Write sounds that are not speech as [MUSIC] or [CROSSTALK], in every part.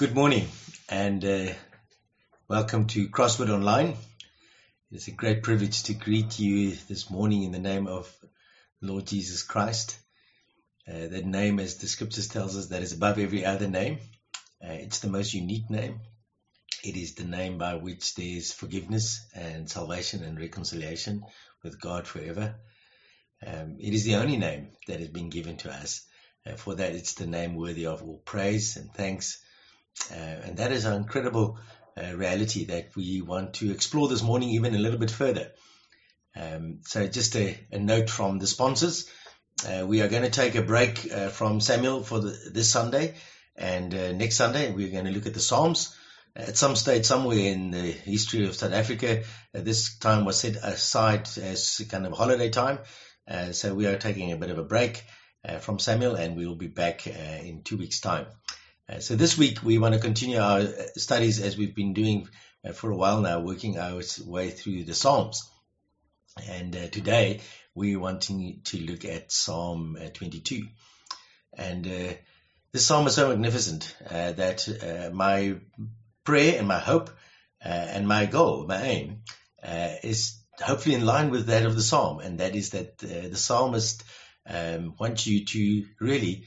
Good morning and uh, welcome to Crossword Online. It's a great privilege to greet you this morning in the name of Lord Jesus Christ. Uh, that name, as the scriptures tells us, that is above every other name. Uh, it's the most unique name. It is the name by which there is forgiveness and salvation and reconciliation with God forever. Um, it is the only name that has been given to us. Uh, for that, it's the name worthy of all praise and thanks and that is an incredible uh, reality that we want to explore this morning even a little bit further. Um, so just a, a, note from the sponsors. Uh, we are going to take a break uh, from Samuel for the, this Sunday and uh, next Sunday we're going to look at the Psalms. At some stage, somewhere in the history of South Africa, uh, this time was set aside as kind of holiday time. so we are taking a bit of a break from Samuel and we will be back in two weeks' time. Uh, so this week we want to continue our uh, studies as we've been doing uh, for a while now, working our way through the Psalms. And uh, today we're wanting to look at Psalm uh, 22. And uh, this psalm is so magnificent that my prayer and my hope and my goal, my aim, is hopefully in line with that of the psalm, and that is that the psalmist um, wants you to really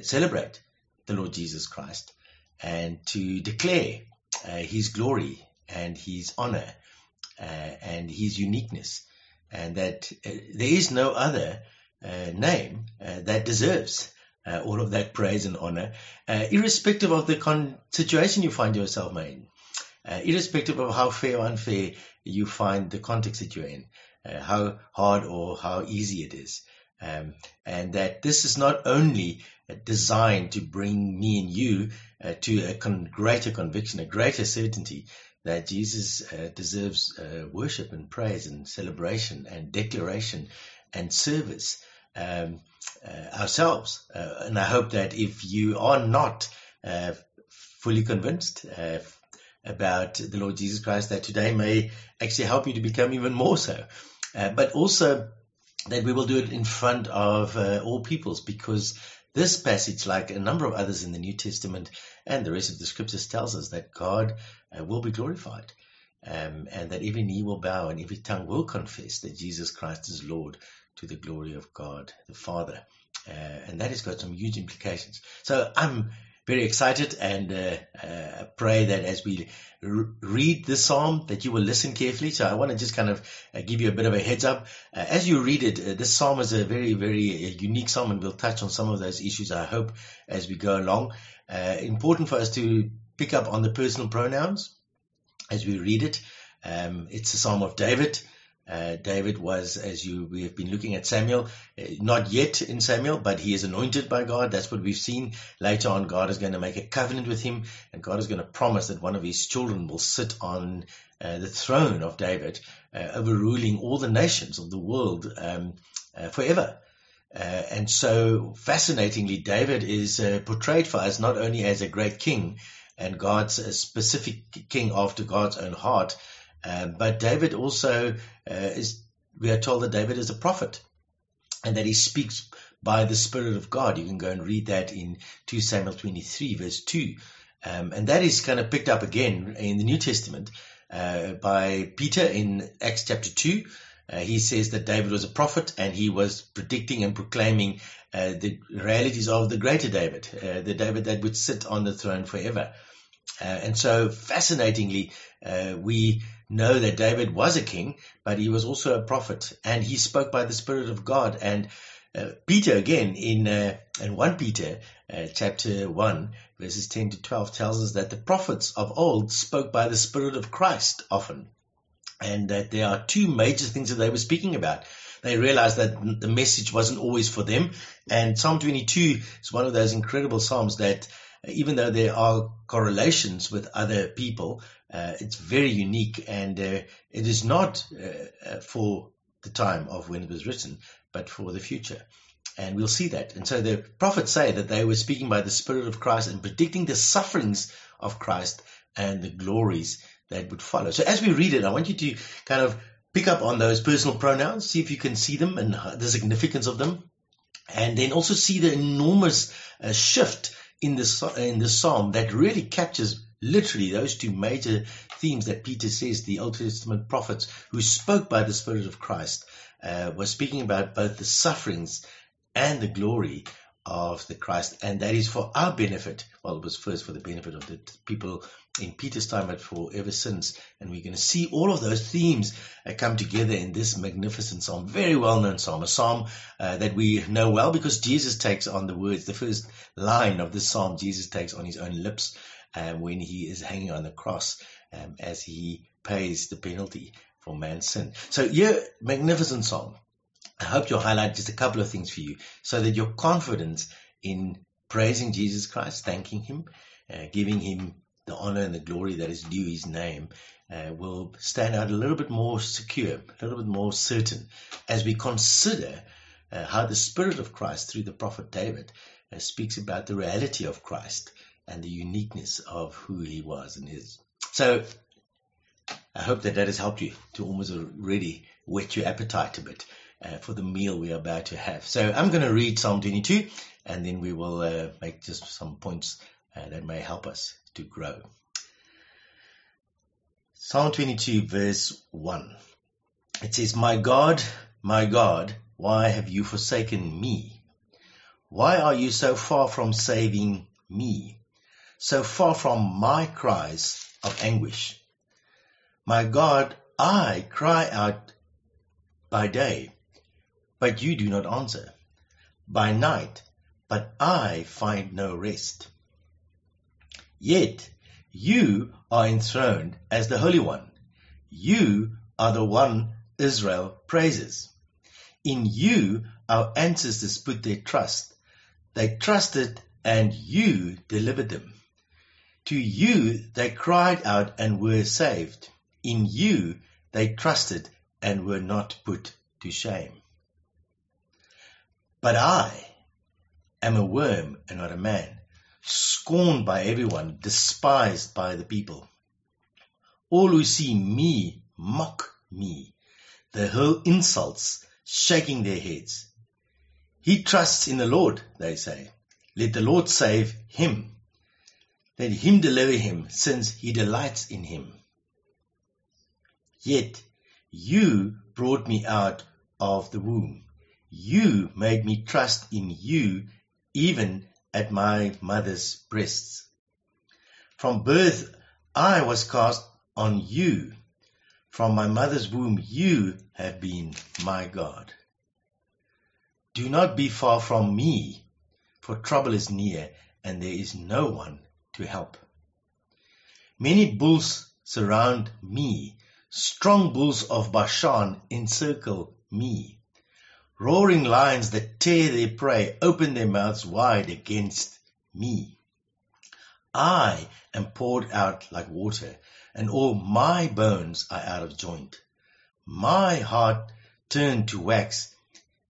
celebrate the Lord Jesus Christ and to declare uh, his glory and his honor uh, and his uniqueness and that uh, there is no other uh, name uh, that deserves uh, all of that praise and honor, irrespective of the con- situation you find yourself in, irrespective of how fair or unfair you find the context that you're in, how hard or how easy it is. Um, and that this is not only designed to bring me and you uh, to a con- greater conviction, a greater certainty that Jesus uh, deserves uh, worship and praise and celebration and declaration and service um, uh, ourselves. Uh, and I hope that if you are not uh, fully convinced about the Lord Jesus Christ, that today may actually help you to become even more so. but also that we will do it in front of all peoples because this passage, like a number of others in the New Testament and the rest of the scriptures, tells us that God uh, will be glorified um, and that every knee will bow and every tongue will confess that Jesus Christ is Lord to the glory of God the Father. Uh, and that has got some huge implications. So I'm very excited and uh, uh, pray that as we read this psalm that you will listen carefully. So I want to just kind of uh, give you a bit of a heads up. Uh, as you read it, uh, this psalm is a very, very uh, unique psalm and we'll touch on some of those issues, I hope, as we go along. important for us to pick up on the personal pronouns as we read it. Um, it's a psalm of David. Uh, David was, as you we have been looking at Samuel, uh, not yet in Samuel, but he is anointed by God. That's what we've seen. Later on, God is going to make a covenant with him, and God is going to promise that one of his children will sit on uh, the throne of David, uh, overruling all the nations of the world um, uh, forever. and so, fascinatingly, David is portrayed for us not only as a great king and God's specific king after God's own heart, um, but David also uh, is, we are told that David is a prophet and that he speaks by the Spirit of God. You can go and read that in 2 Samuel 23, verse 2. Um, and that is kind of picked up again in the New Testament uh, by Peter in Acts chapter 2. Uh, he says that David was a prophet and he was predicting and proclaiming uh, the realities of the greater David, uh, the David that would sit on the throne forever. Uh, and so fascinatingly, uh, we know that David was a king, but he was also a prophet, and he spoke by the Spirit of God. And uh, Peter, again, in uh, in one Peter uh, chapter one, verses ten to twelve, tells us that the prophets of old spoke by the Spirit of Christ often, and that there are two major things that they were speaking about. They realized that the message wasn't always for them, and Psalm 22 is one of those incredible psalms that even though there are correlations with other people, uh, it's very unique and uh, it is not uh, uh, for the time of when it was written, but for the future. And we'll see that. And so the prophets say that they were speaking by the Spirit of Christ and predicting the sufferings of Christ and the glories that would follow. So as we read it, I want you to kind of pick up on those personal pronouns, see if you can see them and the significance of them, and then also see the enormous uh, shift in the, in the psalm that really captures literally those two major themes that Peter says the Old Testament prophets who spoke by the Spirit of Christ uh, were speaking about both the sufferings and the glory of the Christ, and that is for our benefit. Well, it was first for the benefit of the people in Peter's time, but for ever since. And we're going to see all of those themes uh, come together in this magnificent psalm, very well known psalm, a psalm uh, that we know well because Jesus takes on the words, the first line of this psalm, Jesus takes on his own lips um, when he is hanging on the cross um, as he pays the penalty for man's sin. So, yeah, magnificent psalm. I hope to highlight just a couple of things for you so that your confidence in praising Jesus Christ, thanking Him, uh, giving Him the honor and the glory that is due His name, uh, will stand out a little bit more secure, a little bit more certain as we consider uh, how the Spirit of Christ through the prophet David uh, speaks about the reality of Christ and the uniqueness of who He was and is. So I hope that that has helped you to almost already whet your appetite a bit uh, for the meal we are about to have. So I'm going to read Psalm 22 and then we will uh, make just some points uh, that may help us to grow. Psalm 22 verse 1. It says, My God, my God, why have you forsaken me? Why are you so far from saving me? So far from my cries of anguish. My God, I cry out by day but you do not answer. By night, but I find no rest. Yet you are enthroned as the Holy One. You are the one Israel praises. In you our ancestors put their trust. They trusted and you delivered them. To you they cried out and were saved. In you they trusted and were not put to shame. But I am a worm and not a man, scorned by everyone, despised by the people. All who see me mock me. They hurl insults, shaking their heads. He trusts in the Lord, they say. Let the Lord save him. Let him deliver him, since he delights in him. Yet you brought me out of the womb. You made me trust in you even at my mother's breasts. From birth I was cast on you. From my mother's womb you have been my God. Do not be far from me, for trouble is near and there is no one to help. Many bulls surround me. Strong bulls of Bashan encircle me. Roaring lions that tear their prey open their mouths wide against me. I am poured out like water, and all my bones are out of joint. My heart turned to wax,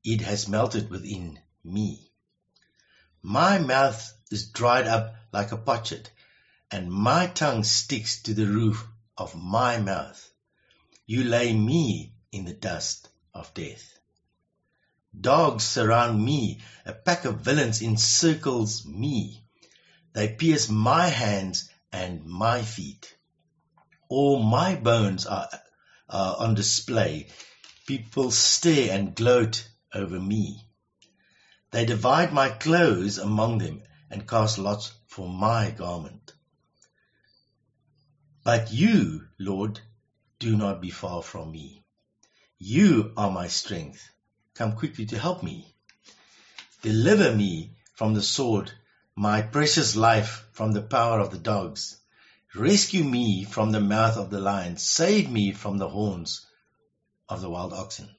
it has melted within me. My mouth is dried up like a potsherd, and my tongue sticks to the roof of my mouth. You lay me in the dust of death. Dogs surround me. A pack of villains encircles me. They pierce my hands and my feet. All my bones are, are on display. People stare and gloat over me. They divide my clothes among them and cast lots for my garment. But you, Lord, do not be far from me. You are my strength come quickly to help me. Deliver me from the sword, my precious life from the power of the dogs. Rescue me from the mouth of the lion. Save me from the horns of the wild oxen.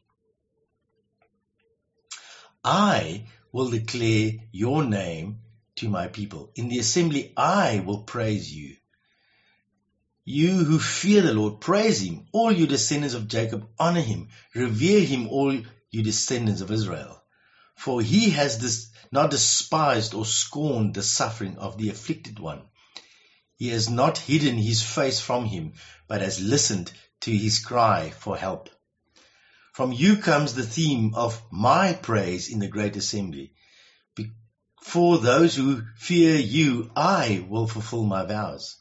I will declare your name to my people. In the assembly, I will praise you. You who fear the Lord, praise him. All you descendants of Jacob, honor him. Revere him, all you descendants of Israel. For he has this, not despised or scorned the suffering of the afflicted one. He has not hidden his face from him, but has listened to his cry for help. From you comes the theme of my praise in the great assembly. For those who fear you, I will fulfill my vows.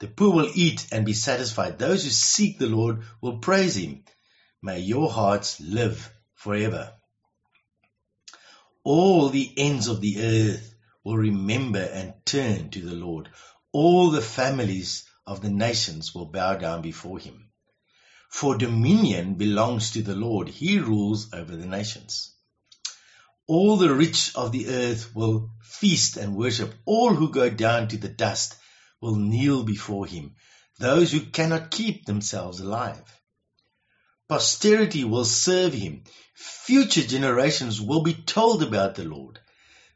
The poor will eat and be satisfied. Those who seek the Lord will praise him. May your hearts live forever. All the ends of the earth will remember and turn to the Lord. All the families of the nations will bow down before him. For dominion belongs to the Lord. He rules over the nations. All the rich of the earth will feast and worship. All who go down to the dust will kneel before him. Those who cannot keep themselves alive. Posterity will serve him. Future generations will be told about the Lord.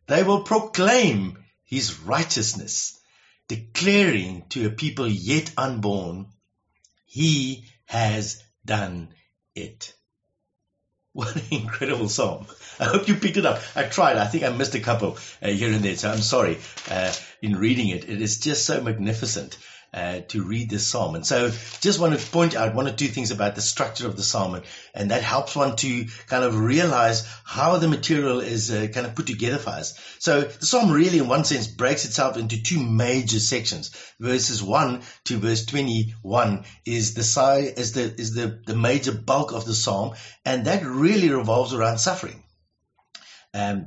They will proclaim his righteousness, declaring to a people yet unborn, he has done it. [LAUGHS] What an incredible psalm. I hope you picked it up. I tried. I think I missed a couple uh, here and there, so I'm sorry uh, in reading it. It is just so magnificent uh, to read this psalm. And so just want to point out one or two things about the structure of the psalm. And, that helps one to kind of realize how the material is uh, kind of put together for us. So the psalm really, in one sense, breaks itself into two major sections. Verses 1 to verse 21 is the is the, is the, the major bulk of the psalm. And that really revolves around suffering. Um,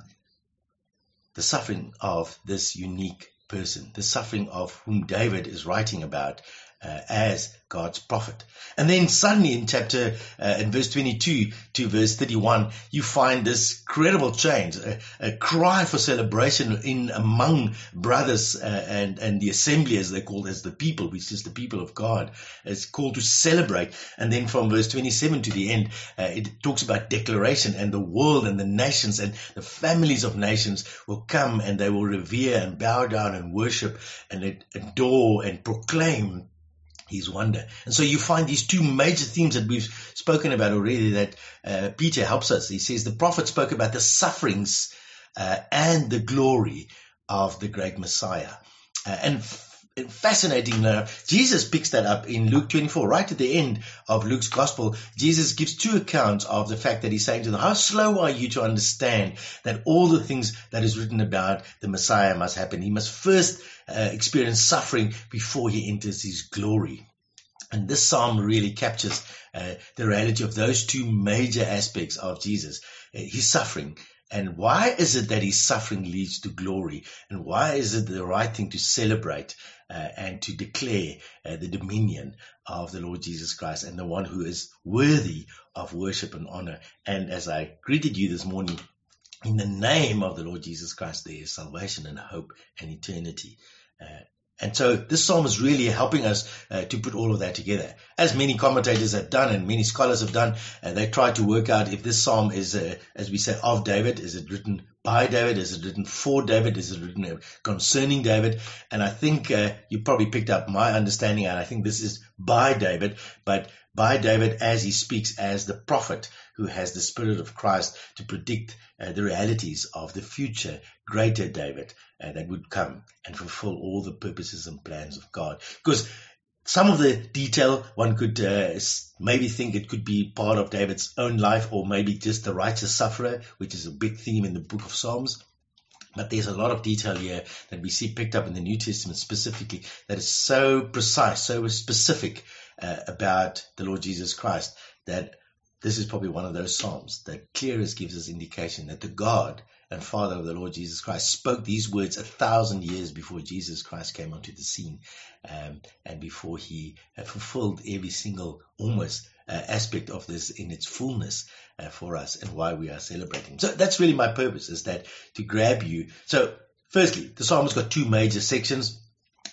the suffering of this unique person, the suffering of whom David is writing about uh, as God's prophet. And then suddenly in chapter, uh, in verse 22 to verse 31, you find this incredible change, a, a cry for celebration in among brothers uh, and, and the assembly as they're called as the people, which is the people of God. It's called to celebrate. And then from verse 27 to the end, uh, it talks about declaration and the world and the nations and the families of nations will come and they will revere and bow down and worship and adore and proclaim his wonder. And so you find these two major themes that we've spoken about already that uh, Peter helps us. He says the prophet spoke about the sufferings uh, and the glory of the great Messiah. Uh, and fascinating enough, Jesus picks that up in Luke 24, right at the end of Luke's gospel. Jesus gives two accounts of the fact that he's saying to them, how slow are you to understand that all the things that is written about the Messiah must happen? He must first uh, experience suffering before he enters his glory. And this psalm really captures uh, the reality of those two major aspects of Jesus. Uh, his suffering and why is it that his suffering leads to glory? And why is it the right thing to celebrate uh, and to declare uh, the dominion of the Lord Jesus Christ and the one who is worthy of worship and honor? And as I greeted you this morning, in the name of the Lord Jesus Christ, there is salvation and hope and eternity. Uh, and so this psalm is really helping us uh, to put all of that together. As many commentators have done and many scholars have done, uh, they try to work out if this psalm is, uh, as we say, of David. Is it written by David? Is it written for David? Is it written uh, concerning David? And I think uh, you probably picked up my understanding, and I think this is by David, but by David as he speaks as the prophet who has the Spirit of Christ to predict uh, the realities of the future greater David uh, that would come and fulfill all the purposes and plans of God. Because some of the detail one could uh, maybe think it could be part of David's own life or maybe just the righteous sufferer, which is a big theme in the book of Psalms. But there's a lot of detail here that we see picked up in the New Testament specifically that is so precise, so specific uh, about the Lord Jesus Christ that this is probably one of those Psalms that clearest gives us indication that the God and Father of the Lord Jesus Christ spoke these words a thousand years before Jesus Christ came onto the scene um, and before he had fulfilled every single almost uh, aspect of this in its fullness uh, for us and why we are celebrating. So that's really my purpose is that to grab you. So firstly, the psalm has got two major sections.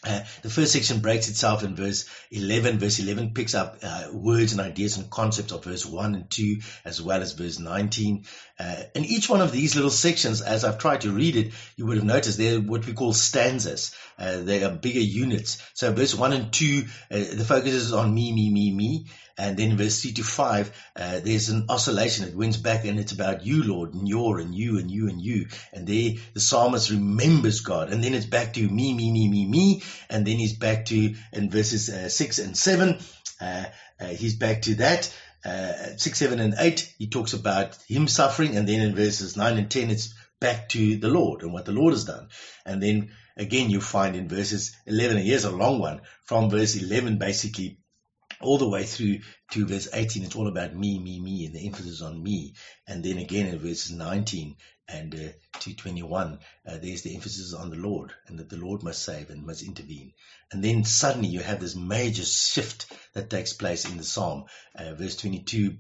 Uh, the first section breaks itself in verse 11. Verse 11 picks up uh, words and ideas and concepts of verse 1 and 2, as well as verse 19. Uh, each one of these little sections, as I've tried to read it, you would have noticed they're what we call stanzas. Uh, they are bigger units. So verse 1 and 2, uh, the focus is on me, me, me, me. And then verse 3 to 5, uh, there's an oscillation. It wins back and it's about you, Lord, and your, and you, and you, and you. And there the psalmist remembers God. And then it's back to me, me, me, me, me. And then he's back to, in verses uh, 6 and 7, uh, uh, he's back to that. Uh, 6, 7, and 8, he talks about him suffering. And then in verses 9 and 10, it's back to the Lord and what the Lord has done. And then again, you find in verses 11, and here's a long one, from verse 11 basically all the way through to verse 18, it's all about me, me, me, and the emphasis on me. And then again in verses 19 and uh, to 21, uh, there's the emphasis on the Lord and that the Lord must save and must intervene. And then suddenly you have this major shift that takes place in the psalm. Uh, verse 22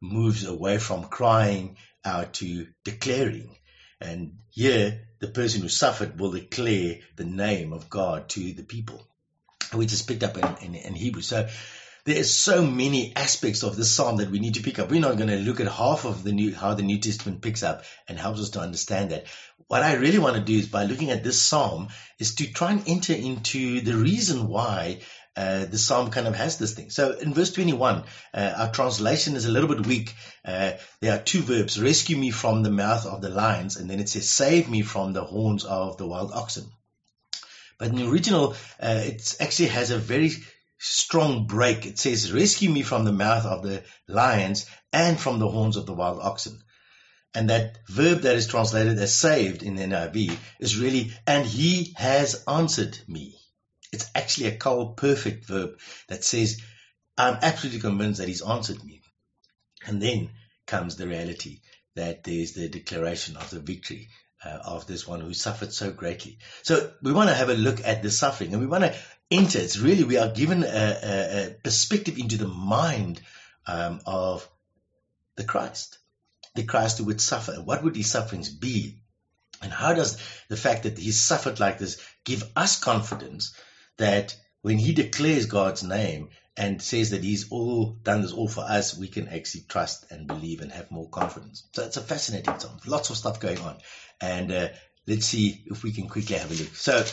moves away from crying out to declaring. And here, the person who suffered will declare the name of God to the people, which is picked up in, in, in Hebrew. So there are so many aspects of this psalm that we need to pick up. We're not going to look at half of the new, how the New Testament picks up and helps us to understand that. What I really want to do is by looking at this psalm is to try and enter into the reason why uh, the psalm kind of has this thing. So in verse 21, uh, our translation is a little bit weak. Uh, there are two verbs, rescue me from the mouth of the lions, and then it says save me from the horns of the wild oxen. But in the original, uh, it actually has a very strong break. It says, rescue me from the mouth of the lions and from the horns of the wild oxen. And that verb that is translated as saved in the NIV is really, and he has answered me. It's actually a qal perfect verb that says, I'm absolutely convinced that he's answered me. And then comes the reality that there's the declaration of the victory uh, of this one who suffered so greatly. So we want to have a look at the suffering and we want to enter. It's really, we are given a, a, a perspective into the mind um, of the Christ, the Christ who would suffer. What would his sufferings be? And how does the fact that he suffered like this give us confidence that when he declares God's name and says that he's all done this all for us, we can actually trust and believe and have more confidence. So it's a fascinating song. Lots of stuff going on. And uh, let's see if we can quickly have a look. So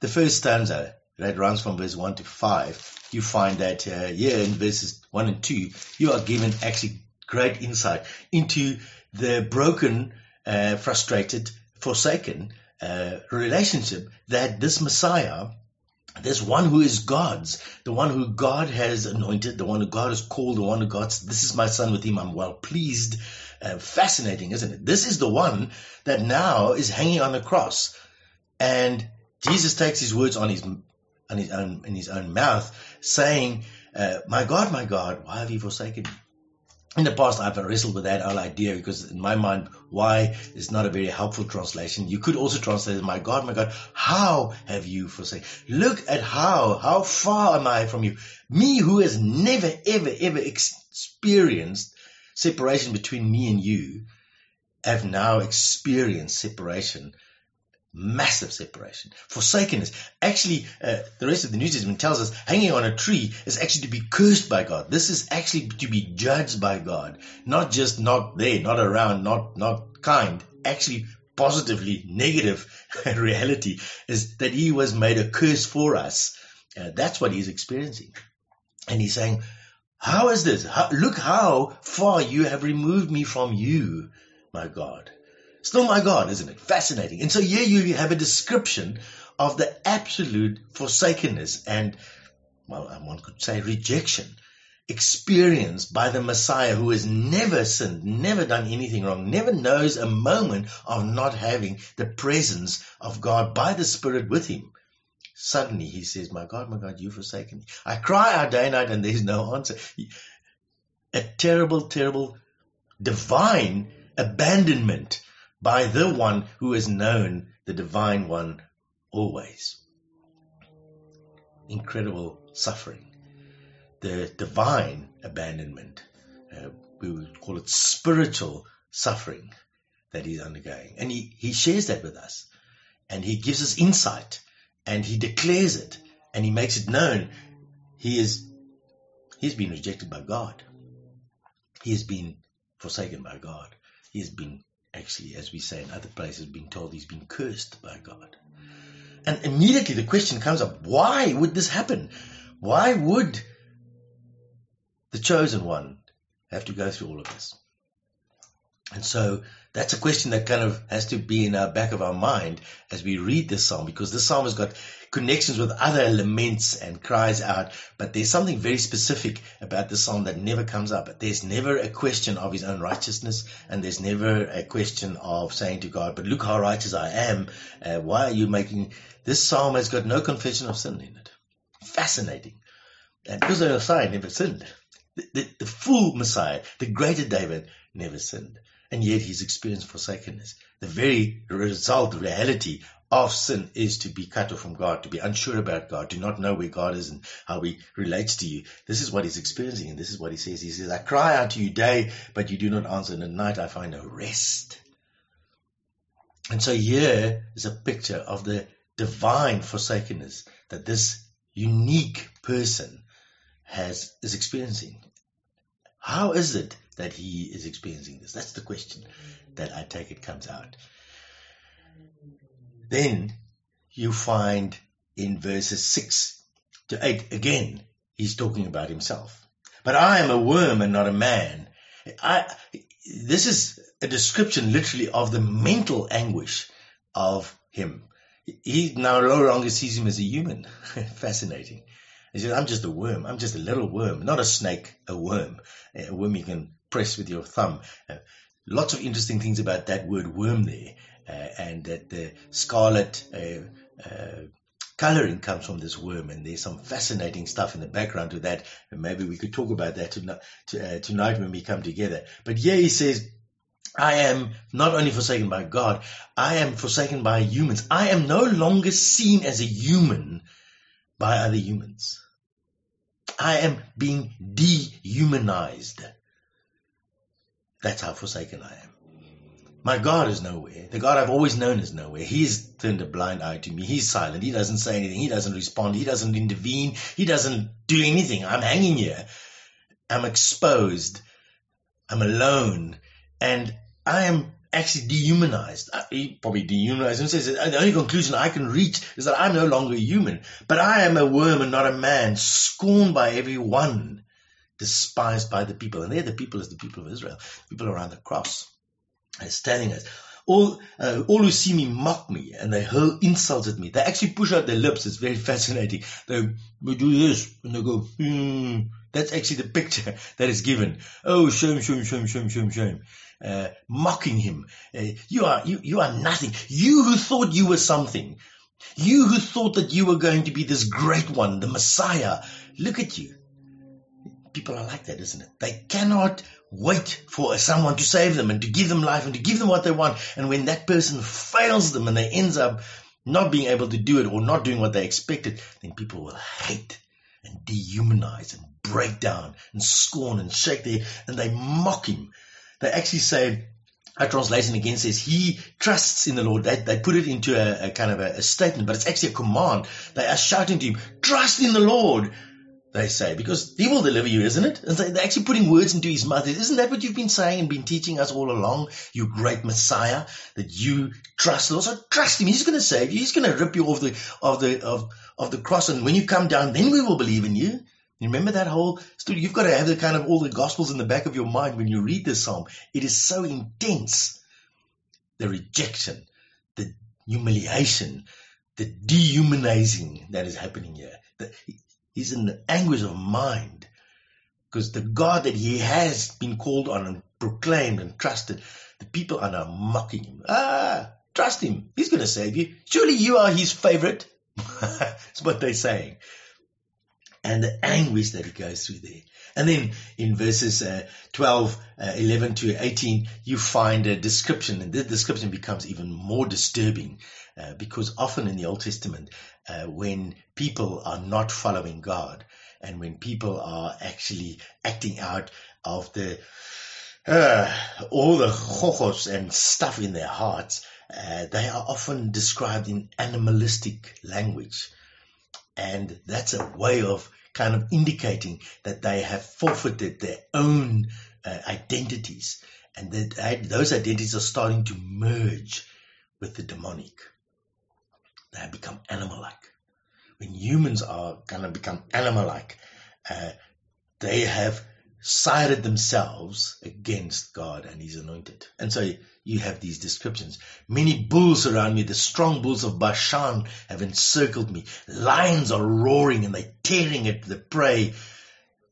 the first stanza that runs from verse 1 to 5, you find that uh, here in verses 1 and 2, you are given actually great insight into the broken, uh, frustrated, forsaken uh, relationship that this Messiah, this one who is God's, the one who God has anointed, the one who God has called, the one who God's, this is my son with him I'm well pleased. Uh, fascinating, isn't it? This is the one that now is hanging on the cross. And Jesus takes his words on his in his own in his own mouth, saying, uh, "My God, my God, why have you forsaken me?" In the past, I've wrestled with that whole idea because in my mind, why is not a very helpful translation. You could also translate it, my God, my God, how have you forsaken? Look at how, how far am I from you? Me who has never, ever, ever experienced separation between me and you, have now experienced separation massive separation. Forsakenness. Actually, uh, the rest of the New Testament tells us hanging on a tree is actually to be cursed by God. This is actually to be judged by God. Not just not there, not around, not, not kind. Actually, positively negative [LAUGHS] reality is that he was made a curse for us. Uh, that's what he's experiencing. And he's saying, how is this? How, look how far you have removed me from you, my God. Still my God, isn't it? Fascinating. And so here you have a description of the absolute forsakenness and, well, um, one could say rejection experienced by the Messiah who has never sinned, never done anything wrong, never knows a moment of not having the presence of God by the Spirit with him. Suddenly he says, My God, my God, you've forsaken me. I cry out day and night and there's no answer. A terrible, terrible, divine abandonment by the one who has known the divine one always. Incredible suffering. The divine abandonment, uh, we would call it spiritual suffering that he's undergoing. And he, he shares that with us. And he gives us insight and he declares it and he makes it known. He is, he's been rejected by God. He has been forsaken by God. He has been actually, as we say in other places, being told he's been cursed by God. And immediately the question comes up, why would this happen? Why would the chosen one have to go through all of this? And so that's a question that kind of has to be in our back of our mind as we read this psalm because this psalm has got connections with other laments and cries out, but there's something very specific about the psalm that never comes up. There's never a question of his own righteousness, and there's never a question of saying to God, "But look how righteous I am. Uh, why are you making?" This psalm has got no confession of sin in it. Fascinating, and because the Messiah never sinned, the, the, the full Messiah, the greater David, never sinned and yet he's experienced forsakenness. The very result, reality of sin is to be cut off from God, to be unsure about God, to not know where God is and how he relates to you. This is what he's experiencing, and this is what he says. He says, I cry out to you day, but you do not answer, and at night I find no rest. And so here is a picture of the divine forsakenness that this unique person has is experiencing. How is it that he is experiencing this? That's the question that I take it comes out. Then you find in verses 6 to 8 again, he's talking about himself. But I am a worm and not a man. I, this is a description literally of the mental anguish of him. He now no longer sees him as a human. [LAUGHS] Fascinating. He says, I'm just a worm. I'm just a little worm, not a snake, a worm. A worm you can press with your thumb. Uh, lots of interesting things about that word worm there uh, and that the scarlet uh, uh, coloring comes from this worm, and there's some fascinating stuff in the background to that. And maybe we could talk about that tonight, to, uh, tonight when we come together. But here he says, I am not only forsaken by God, I am forsaken by humans. I am no longer seen as a human by other humans. I am being dehumanized. That's how forsaken I am. My God is nowhere. The God I've always known is nowhere. He's turned a blind eye to me. He's silent. He doesn't say anything. He doesn't respond. He doesn't intervene. He doesn't do anything. I'm hanging here. I'm exposed. I'm alone. And I am actually dehumanized. He probably dehumanized and says the only conclusion I can reach is that I'm no longer human. But I am a worm and not a man, scorned by everyone, despised by the people. And they're the people is the people of Israel, people around the cross is telling us. All, uh, all who see me mock me and they hurl insults at me. They actually push out their lips. It's very [LAUGHS] fascinating. They, they do this and they go, hmm. That's actually the picture [LAUGHS] that is given. Oh, shame, shame, shame, shame, shame, shame. Uh, mocking him. Uh, you are, you, you are nothing. You who thought you were something. You who thought that you were going to be this great one, the Messiah. Look at you. People are like that, isn't it? They cannot wait for someone to save them and to give them life and to give them what they want. And when that person fails them and they ends up not being able to do it or not doing what they expected, then people will hate and dehumanize and break down and scorn and shake their and they mock him. They actually say a translation again says he trusts in the Lord. They, they put it into a, a kind of a, a, statement, but it's actually a command. They are shouting to him, trust in the Lord they say, because he will deliver you, isn't it? And they're actually putting words into his mouth. Isn't that what you've been saying and been teaching us all along, you great Messiah, that you trust Lord? So trust him. He's going to save you. He's going to rip you off the, of the, of, of the cross. And when you come down, then we will believe in you. You remember that whole story? You've got to have the kind of all the gospels in the back of your mind when you read this psalm. It is so intense. The rejection, the humiliation, the dehumanizing that is happening here. The, He's in the anguish of mind because the God that he has been called on and proclaimed and trusted, the people are now mocking him. Ah, trust him. He's going to save you. Surely you are his favorite. [LAUGHS] That's what they're saying. And the anguish that he goes through there. And then in verses uh, 12, uh, 11 to 18, you find a description, and the description becomes even more disturbing uh, because often in the Old Testament, uh, when people are not following God and when people are actually acting out of the uh, all the chochos and stuff in their hearts, uh, they are often described in animalistic language. And that's a way of kind of indicating that they have forfeited their own uh, identities and that those identities are starting to merge with the demonic. They have become animal-like. When humans are going to become animal-like, uh, they have sided themselves against God and his anointed. And so you have these descriptions. Many bulls around me, the strong bulls of Bashan have encircled me. Lions are roaring and they're tearing at the prey.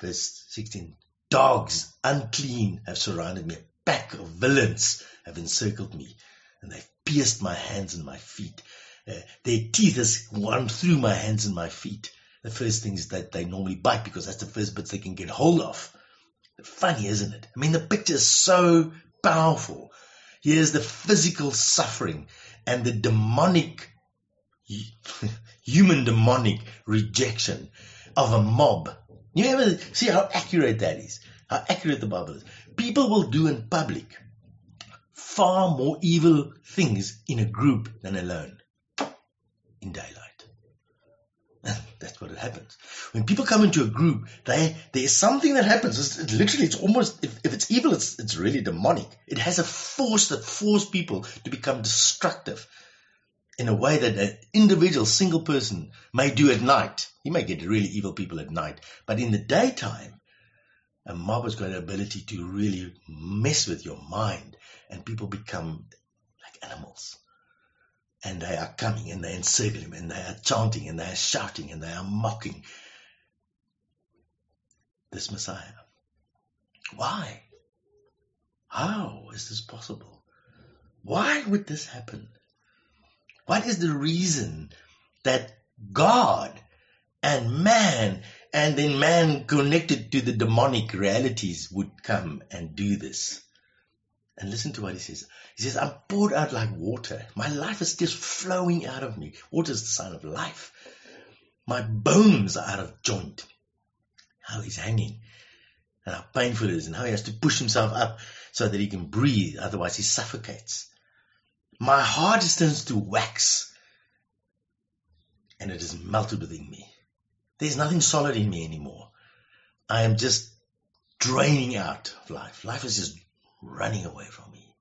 Verse 16. Dogs, unclean, have surrounded me. A pack of villains have encircled me and they've pierced my hands and my feet. Uh, their teeth has gone through my hands and my feet. The first thing is that they normally bite because that's the first bit they can get hold of. Funny, isn't it? I mean, the picture is so powerful. Here's the physical suffering and the demonic, [LAUGHS] human demonic rejection of a mob. You ever see how accurate that is? How accurate the Bible is. People will do in public far more evil things in a group than alone in daylight. That's what it happens. When people come into a group, they, there is something that happens. It's, it literally, it's almost, if, if it's evil, it's, it's really demonic. It has a force that forces people to become destructive in a way that an individual, single person may do at night. You may get really evil people at night, but in the daytime, a mob has got the ability to really mess with your mind and people become like animals and they are coming and they encircle him and they are chanting and they are shouting and they are mocking this Messiah. Why? How is this possible? Why would this happen? What is the reason that God and man and then man connected to the demonic realities would come and do this? And listen to what he says. He says, I'm poured out like water. My life is just flowing out of me. Water is the sign of life. My bones are out of joint. How he's hanging and how painful it is and how he has to push himself up so that he can breathe. Otherwise he suffocates. My heart is turned to wax and it is melted within me. There's nothing solid in me anymore. I am just draining out of life. Life is just running away from me.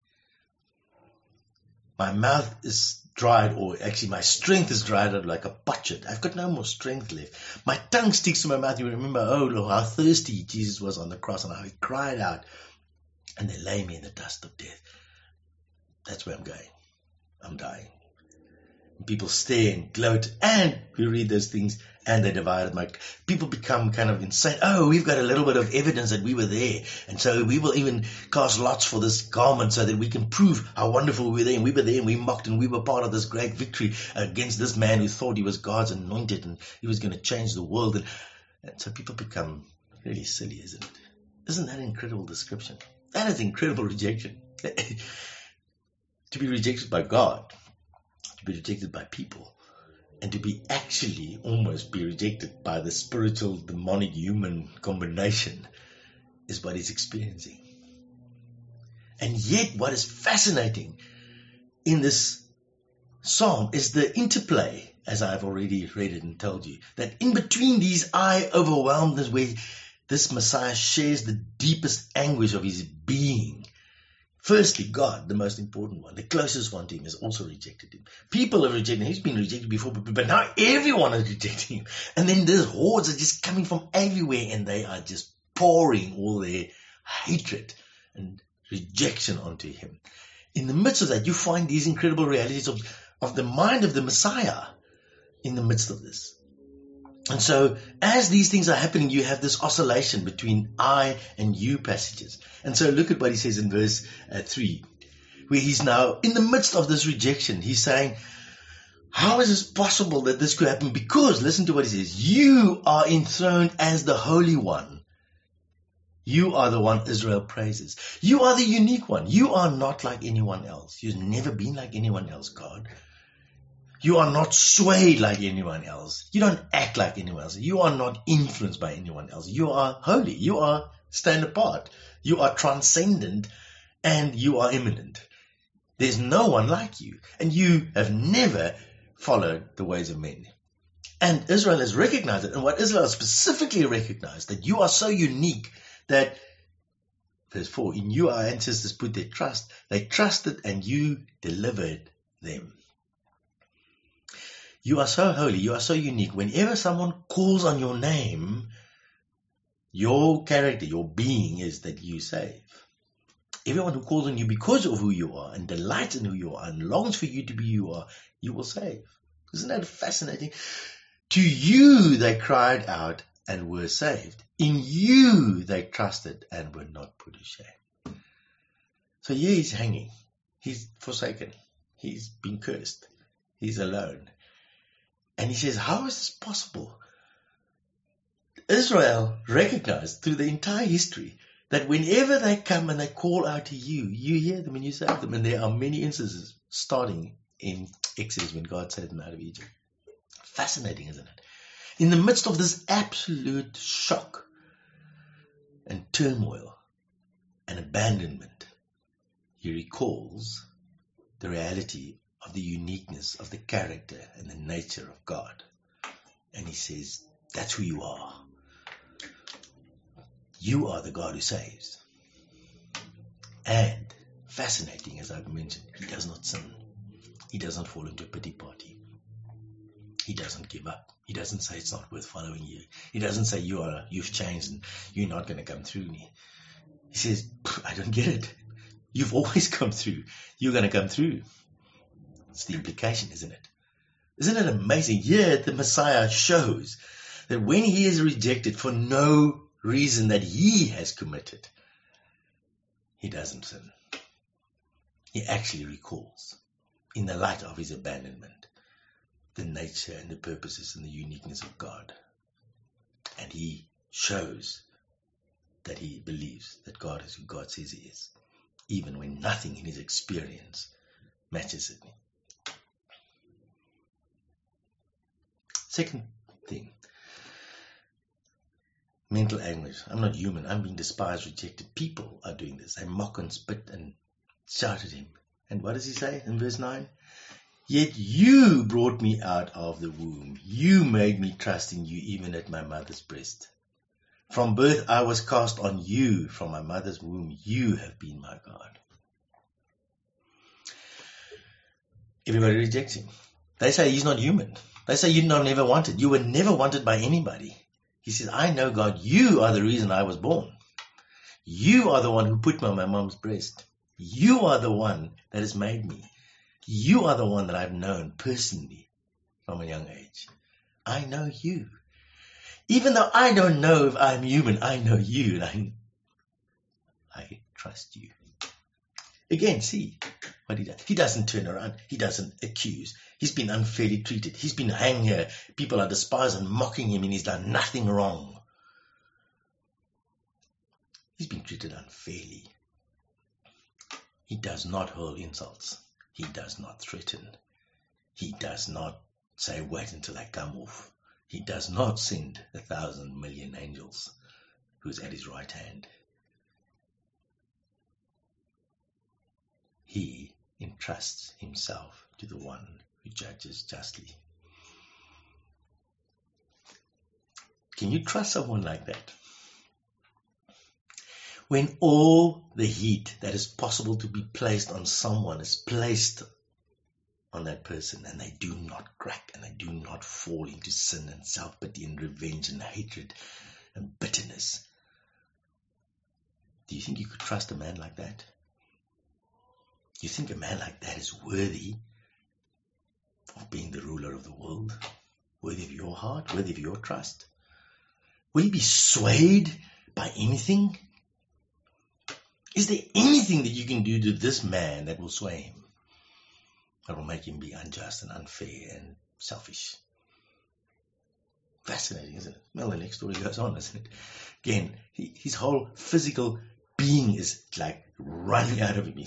My mouth is dried, or actually my strength is dried up like a potsherd. I've got no more strength left. My tongue sticks to my mouth. You remember, oh Lord, how thirsty Jesus was on the cross and how he cried out. And they lay me in the dust of death. That's where I'm going. I'm dying. People stare and gloat, and we read those things and they divided my people become kind of insane. Oh, we've got a little bit of evidence that we were there, and so we will even cast lots for this garment so that we can prove how wonderful we were there. And we were there, and we mocked, and we were part of this great victory against this man who thought he was God's anointed, and he was going to change the world. And, and so people become really silly, isn't it? Isn't that an incredible description? That is incredible rejection. [LAUGHS] to be rejected by God, to be rejected by people and to be actually almost be rejected by the spiritual demonic human combination is what he's experiencing. And yet what is fascinating in this psalm is the interplay, as I've already read it and told you, that in between these I overwhelmed where this Messiah shares the deepest anguish of his being Firstly, God, the most important one, the closest one to him, has also rejected him. People have rejected him. He's been rejected before, but, but now everyone is rejecting him. And then these hordes are just coming from everywhere and they are just pouring all their hatred and rejection onto him. In the midst of that, you find these incredible realities of, of the mind of the Messiah in the midst of this. And so, as these things are happening, you have this oscillation between I and you passages. And so, look at what he says in verse uh, 3, where he's now in the midst of this rejection. He's saying, How is it possible that this could happen? Because, listen to what he says, you are enthroned as the Holy One. You are the one Israel praises. You are the unique one. You are not like anyone else. You've never been like anyone else, God. You are not swayed like anyone else. You don't act like anyone else. You are not influenced by anyone else. You are holy. You are stand apart. You are transcendent and you are immanent. There's no one like you. And you have never followed the ways of men. And Israel has recognized it. And what Israel specifically recognized, that you are so unique that, verse 4, in you our ancestors put their trust. They trusted and you delivered them. You are so holy. You are so unique. Whenever someone calls on your name, Your character, your being is that you save. Everyone who calls on you because of who you are and delights in who you are and longs for you to be who you are, you will save. Isn't that fascinating? To you they cried out and were saved. In you they trusted and were not put to shame. So here he's hanging. He's forsaken. He's been cursed. He's alone. And he says, How is this possible? Israel recognized through the entire history that whenever they come and they call out to you, you hear them and you save them. And there are many instances starting in Exodus when God saved them out of Egypt. Fascinating, isn't it? In the midst of this absolute shock and turmoil and abandonment, he recalls the reality of the uniqueness of the character and the nature of God. And he says, That's who you are. You are the God who saves. And fascinating, as I've mentioned, he does not sin. He doesn't fall into a pity party. He doesn't give up. He doesn't say it's not worth following you. He doesn't say you are you've changed and you're not going to come through me. He says, I don't get it. You've always [LAUGHS] come through. You're going to come through. It's the implication, isn't it? Isn't it amazing? Here, the Messiah shows that when he is rejected for no reason that he has committed, he doesn't sin. He actually recalls, in the light of his abandonment, the nature and the purposes and the uniqueness of God. And he shows that he believes that God is who God says he is, even when nothing in his experience matches it. Second thing, mental anguish. I'm not human. I'm being despised, rejected. People are doing this. They mock and spit and shout at him. And what does he say in verse 9? Yet you brought me out of the womb. You made me trust in you even at my mother's breast. From birth I was cast on you. From my mother's womb you have been my God. Everybody rejects him. They say he's not human. They say you're not never wanted. You were never wanted by anybody. He says, I know God, you are the reason I was born. You are the one who put me on my mom's breast. You are the one that has made me. You are the one that I've known personally from a young age. I know you. Even though I don't know if I'm human, I know you and I, I trust you. Again, see what he does. He doesn't turn around. He doesn't accuse. He's been unfairly treated. He's been hanged here. People are despising and mocking him and he's done nothing wrong. He's been treated unfairly. He does not hurl insults. He does not threaten. He does not say, wait until I come off. He does not send a thousand million angels who's at his right hand. He entrusts himself to the one judges justly. Can you trust someone like that? When all the heat that is possible to be placed on someone is placed on that person and they do not crack and they do not fall into sin and self pity and revenge and hatred and bitterness. Do you think you could trust a man like that? You think a man like that is worthy being the ruler of the world? Worthy of your heart? Worthy of your trust? Will he be swayed by anything? Is there anything that you can do to this man that will sway him? That will make him be unjust and unfair and selfish. Fascinating, isn't it? Well, the next story goes on, isn't it? Again, he, his whole physical being is like running out of him.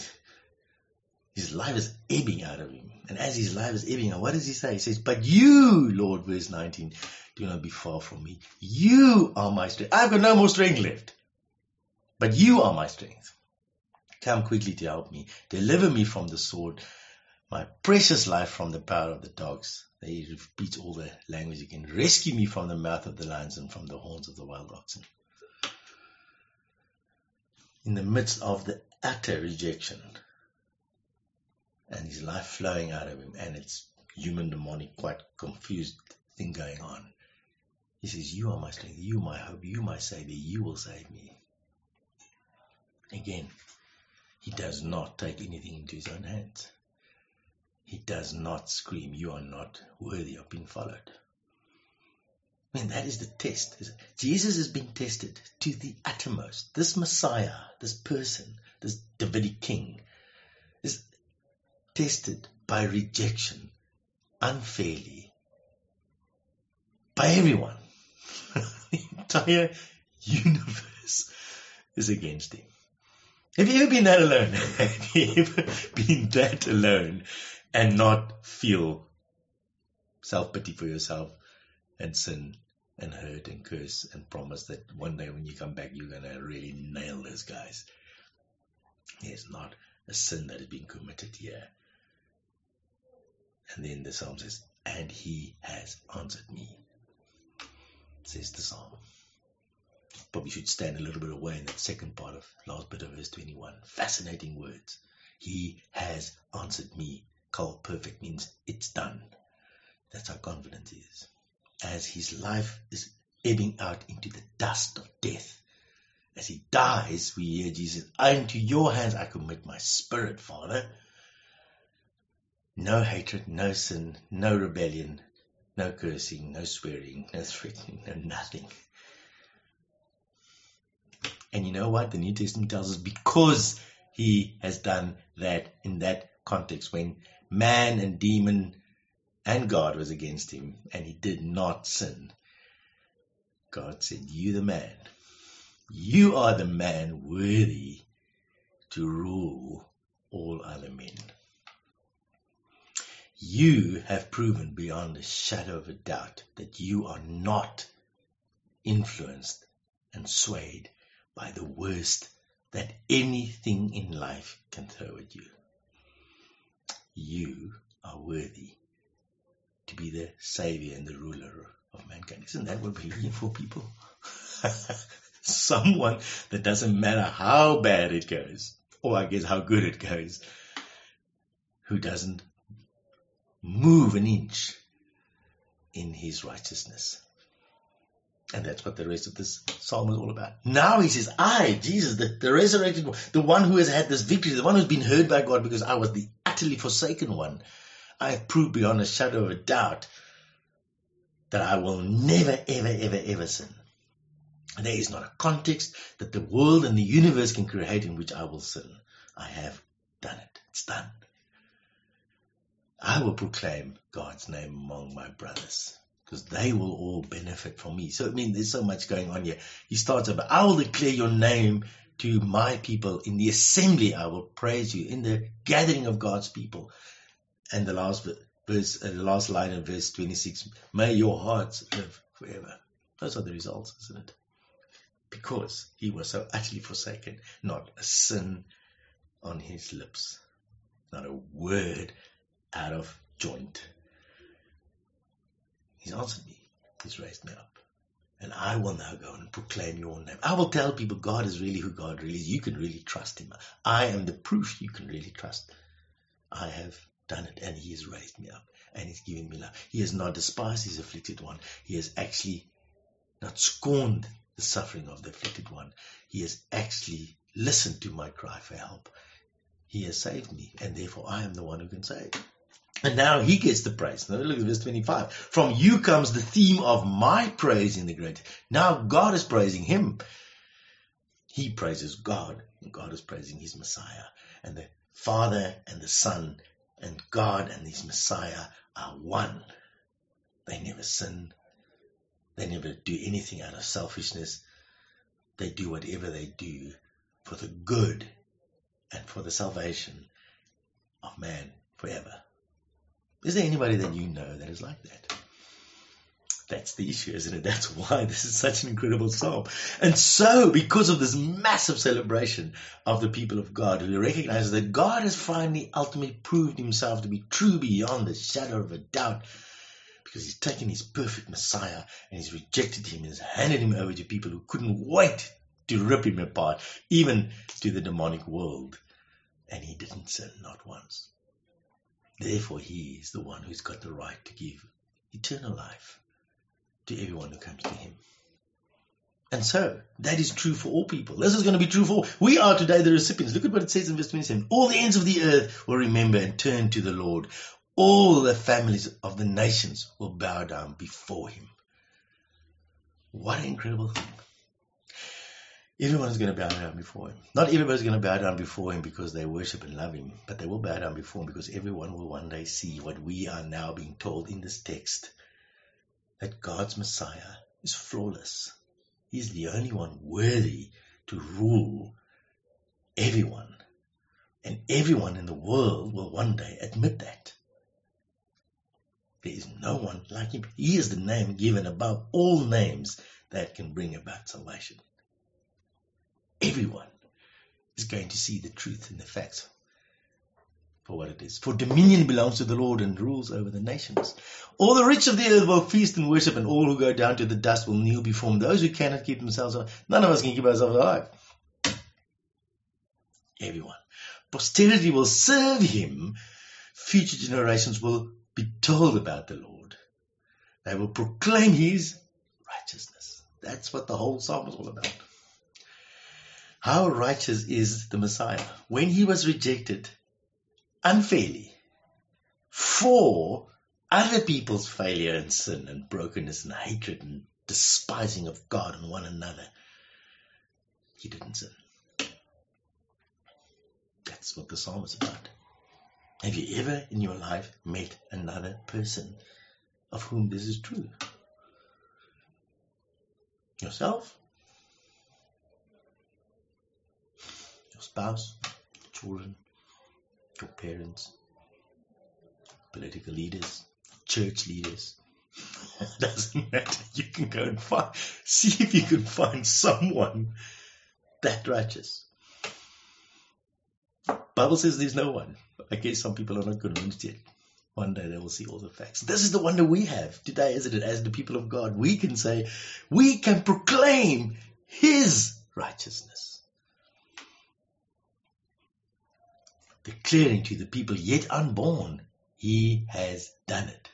His life is ebbing out of him. And as his life is ebbing what does he say? He says, But you, Lord, verse 19, do not be far from me. You are my strength. I've got no more strength left. But you are my strength. Come quickly to help me. Deliver me from the sword, my precious life from the power of the dogs. He repeats all the language again. Rescue me from the mouth of the lions and from the horns of the wild oxen. In the midst of the utter rejection, and his life flowing out of him, and it's human demonic, quite confused thing going on. He says, You are my strength, you my hope, you my savior, you will save me. Again, he does not take anything into his own hands. He does not scream, You are not worthy of being followed. I mean, that is the test. Jesus has been tested to the uttermost. This Messiah, this person, this Davidic king, is tested by rejection unfairly by everyone. [LAUGHS] the entire universe is against him. Have you ever been that alone? [LAUGHS] Have you ever been that alone and not feel self pity for yourself and sin and hurt and curse and promise that one day when you come back you're going to really nail those guys? There's not a sin that is being committed here. And then the psalm says, and he has answered me, says the psalm. Probably should stand a little bit away in that second part of last bit of verse 21. Fascinating words. He has answered me. Qal perfect means it's done. That's how confident is. As his life is ebbing out into the dust of death, as he dies, we hear Jesus, Into your hands I commit my spirit, Father. No hatred, no sin, no rebellion, no cursing, no swearing, no threatening, no nothing. And you know what? The New Testament tells us because he has done that in that context when man and demon and God was against him and he did not sin. God said, You the man. You are the man worthy to rule all other men. You have proven beyond a shadow of a doubt that you are not influenced and swayed by the worst that anything in life can throw at you. You are worthy to be the savior and the ruler of mankind. Isn't that what we're looking for, people? [LAUGHS] Someone that doesn't matter how bad it goes, or I guess how good it goes, who doesn't move an inch in his righteousness. And that's what the rest of this psalm is all about. Now he says, I, Jesus, the, the resurrected one, the one who has had this victory, the one who's been heard by God because I was the utterly forsaken one, I have proved beyond a shadow of a doubt that I will never, ever, ever, ever sin. There is not a context that the world and the universe can create in which I will sin. I have done it. It's done. I will proclaim God's name among my brothers because they will all benefit from me. So, I mean, there's so much going on here. He starts over, I will declare your name to my people. In the assembly, I will praise you. In the gathering of God's people. And the last verse, uh, the last line of verse 26, may your hearts live forever. Those are the results, isn't it? Because he was so utterly forsaken, not a sin on his lips, not a word out of joint. He's answered me. He's raised me up. And I will now go and proclaim your name. I will tell people God is really who God really is. You can really trust him. I am the proof you can really trust. I have done it and he has raised me up and he's given me love. He has not despised his afflicted one. He has actually not scorned the suffering of the afflicted one. He has actually listened to my cry for help. He has saved me and therefore I am the one who can save. And now he gets the praise. Now look at verse 25. From you comes the theme of my praise in the great. Now God is praising him. He praises God, and God is praising his Messiah. And the Father and the Son and God and his Messiah are one. They never sin. They never do anything out of selfishness. They do whatever they do for the good and for the salvation of man forever. Is there anybody that you know that is like that? That's the issue, isn't it? That's why [LAUGHS] this is such an incredible psalm. And so, because of this massive celebration of the people of God, who recognize that God has finally ultimately proved himself to be true beyond the shadow of a doubt, because he's taken his perfect Messiah and he's rejected him and has handed him over to people who couldn't wait to rip him apart, even to the demonic world. And he didn't sin, not once. Therefore, he is the one who's got the right to give eternal life to everyone who comes to him. And so, that is true for all people. This is going to be true for we are today the recipients. Look at what it says in verse 27. All the ends of the earth will remember and turn to the Lord. All the families of the nations will bow down before him. What an incredible thing. Everyone is going to bow down before him. Not everybody's going to bow down before him because they worship and love him, but they will bow down before him because everyone will one day see what we are now being told in this text that God's Messiah is flawless. He's the only one worthy to rule everyone. And everyone in the world will one day admit that. There is no one like him. He is the name given above all names that can bring about salvation. Everyone is going to see the truth and the facts for what it is. For dominion belongs to the Lord and rules over the nations. All the rich of the earth will feast and worship, and all who go down to the dust will kneel before him. Those who cannot keep themselves alive, none of us can keep ourselves alive. Everyone. Posterity will serve him. Future generations will be told about the Lord. They will proclaim his righteousness. That's what the whole psalm is all about. How righteous is the Messiah? When he was rejected unfairly for other people's failure and sin and brokenness and hatred and despising of God and one another, he didn't sin. That's what the psalm is about. Have you ever in your life met another person of whom this is true? Yourself? Your spouse? Children? Your parents? Political leaders? Church leaders? [LAUGHS] Doesn't matter. You can go and find, see if you can find someone that righteous. Bible says there's no one. I guess some people are not convinced yet. One day they will see all the facts. This is the wonder we have today, isn't it? As the people of God, we can say, we can proclaim His righteousness. Declaring to the people yet unborn, He has done it.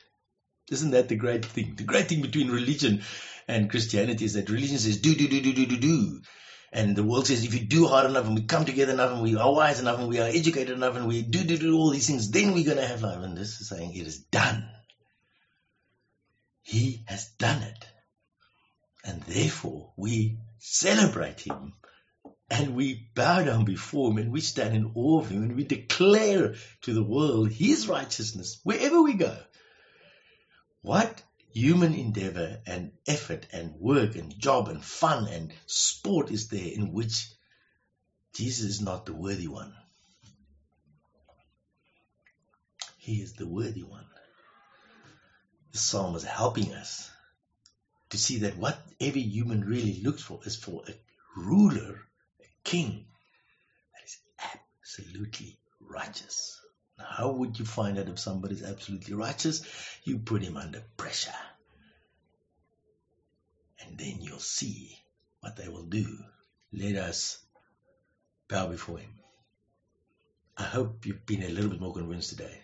Isn't that the great thing? The great thing between religion and Christianity is that religion says do, do, do, do, do, do, do. And the world says if you do hard enough and we come together enough and we are wise enough and we are educated enough and we do, do, do all these things, then we're going to have life. And this is saying it is done. He has done it. And therefore we celebrate him and we bow down before him and we stand in awe of him and we declare to the world his righteousness wherever we go. What human endeavor and effort and work and job and fun and sport is there in which Jesus is not the worthy one. He is the worthy one. The psalm is helping us to see that whatever human really looks for is for a ruler, king that is absolutely righteous. Now, how would you find out if somebody's absolutely righteous? You put him under pressure. And then you'll see what they will do. Let us bow before him. I hope you've been a little bit more convinced today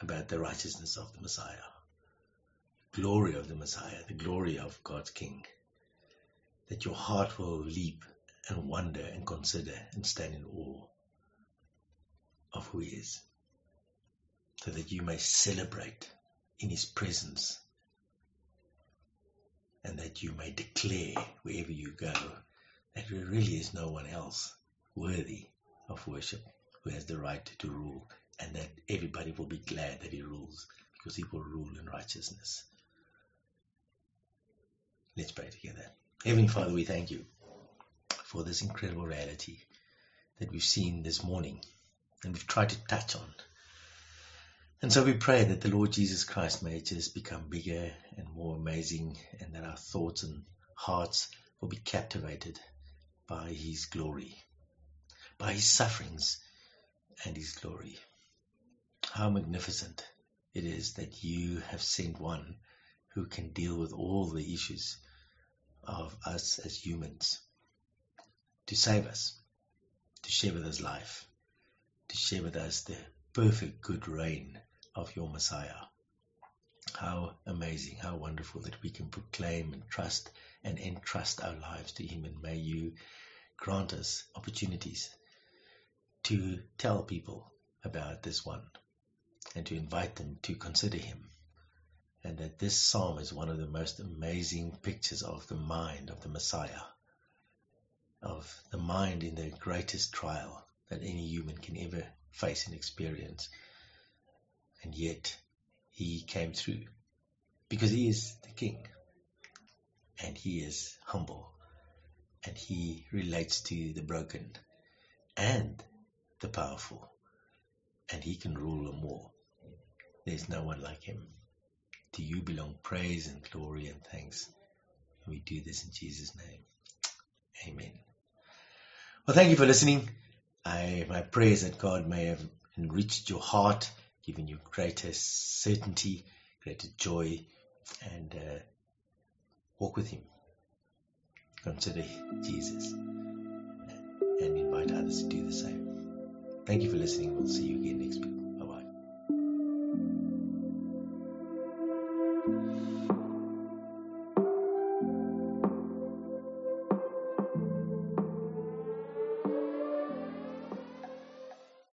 about the righteousness of the Messiah, glory of the Messiah, the glory of God's King. That your heart will leap and wonder and consider and stand in awe of who he is so that you may celebrate in his presence and that you may declare wherever you go that there really is no one else worthy of worship who has the right to rule and that everybody will be glad that he rules because he will rule in righteousness. Let's pray together. Heavenly Father, we thank you for this incredible reality that we've seen this morning and we've tried to touch on. And so we pray that the Lord Jesus Christ may just become bigger and more amazing, and that our thoughts and hearts will be captivated by His glory, by His sufferings and His glory. How magnificent it is that you have sent one who can deal with all the issues of us as humans to save us, to share with us life, to share with us the perfect good reign of your Messiah. How amazing, how wonderful that we can proclaim and trust and entrust our lives to Him. And may you grant us opportunities to tell people about this one and to invite them to consider Him. And that this psalm is one of the most amazing pictures of the mind of the Messiah, of the mind in the greatest trial that any human can ever face and experience. And yet, he came through because he is the king and he is humble and he relates to the broken and the powerful and he can rule them all. There's no one like him. To you belong praise and glory and thanks. We do this in Jesus' name. Amen. Well, thank you for listening. I, my prayer is that God may have enriched your heart, given you greater certainty, greater joy, and uh, walk with Him. Consider Jesus and invite others to do the same. Thank you for listening. We'll see you again next week.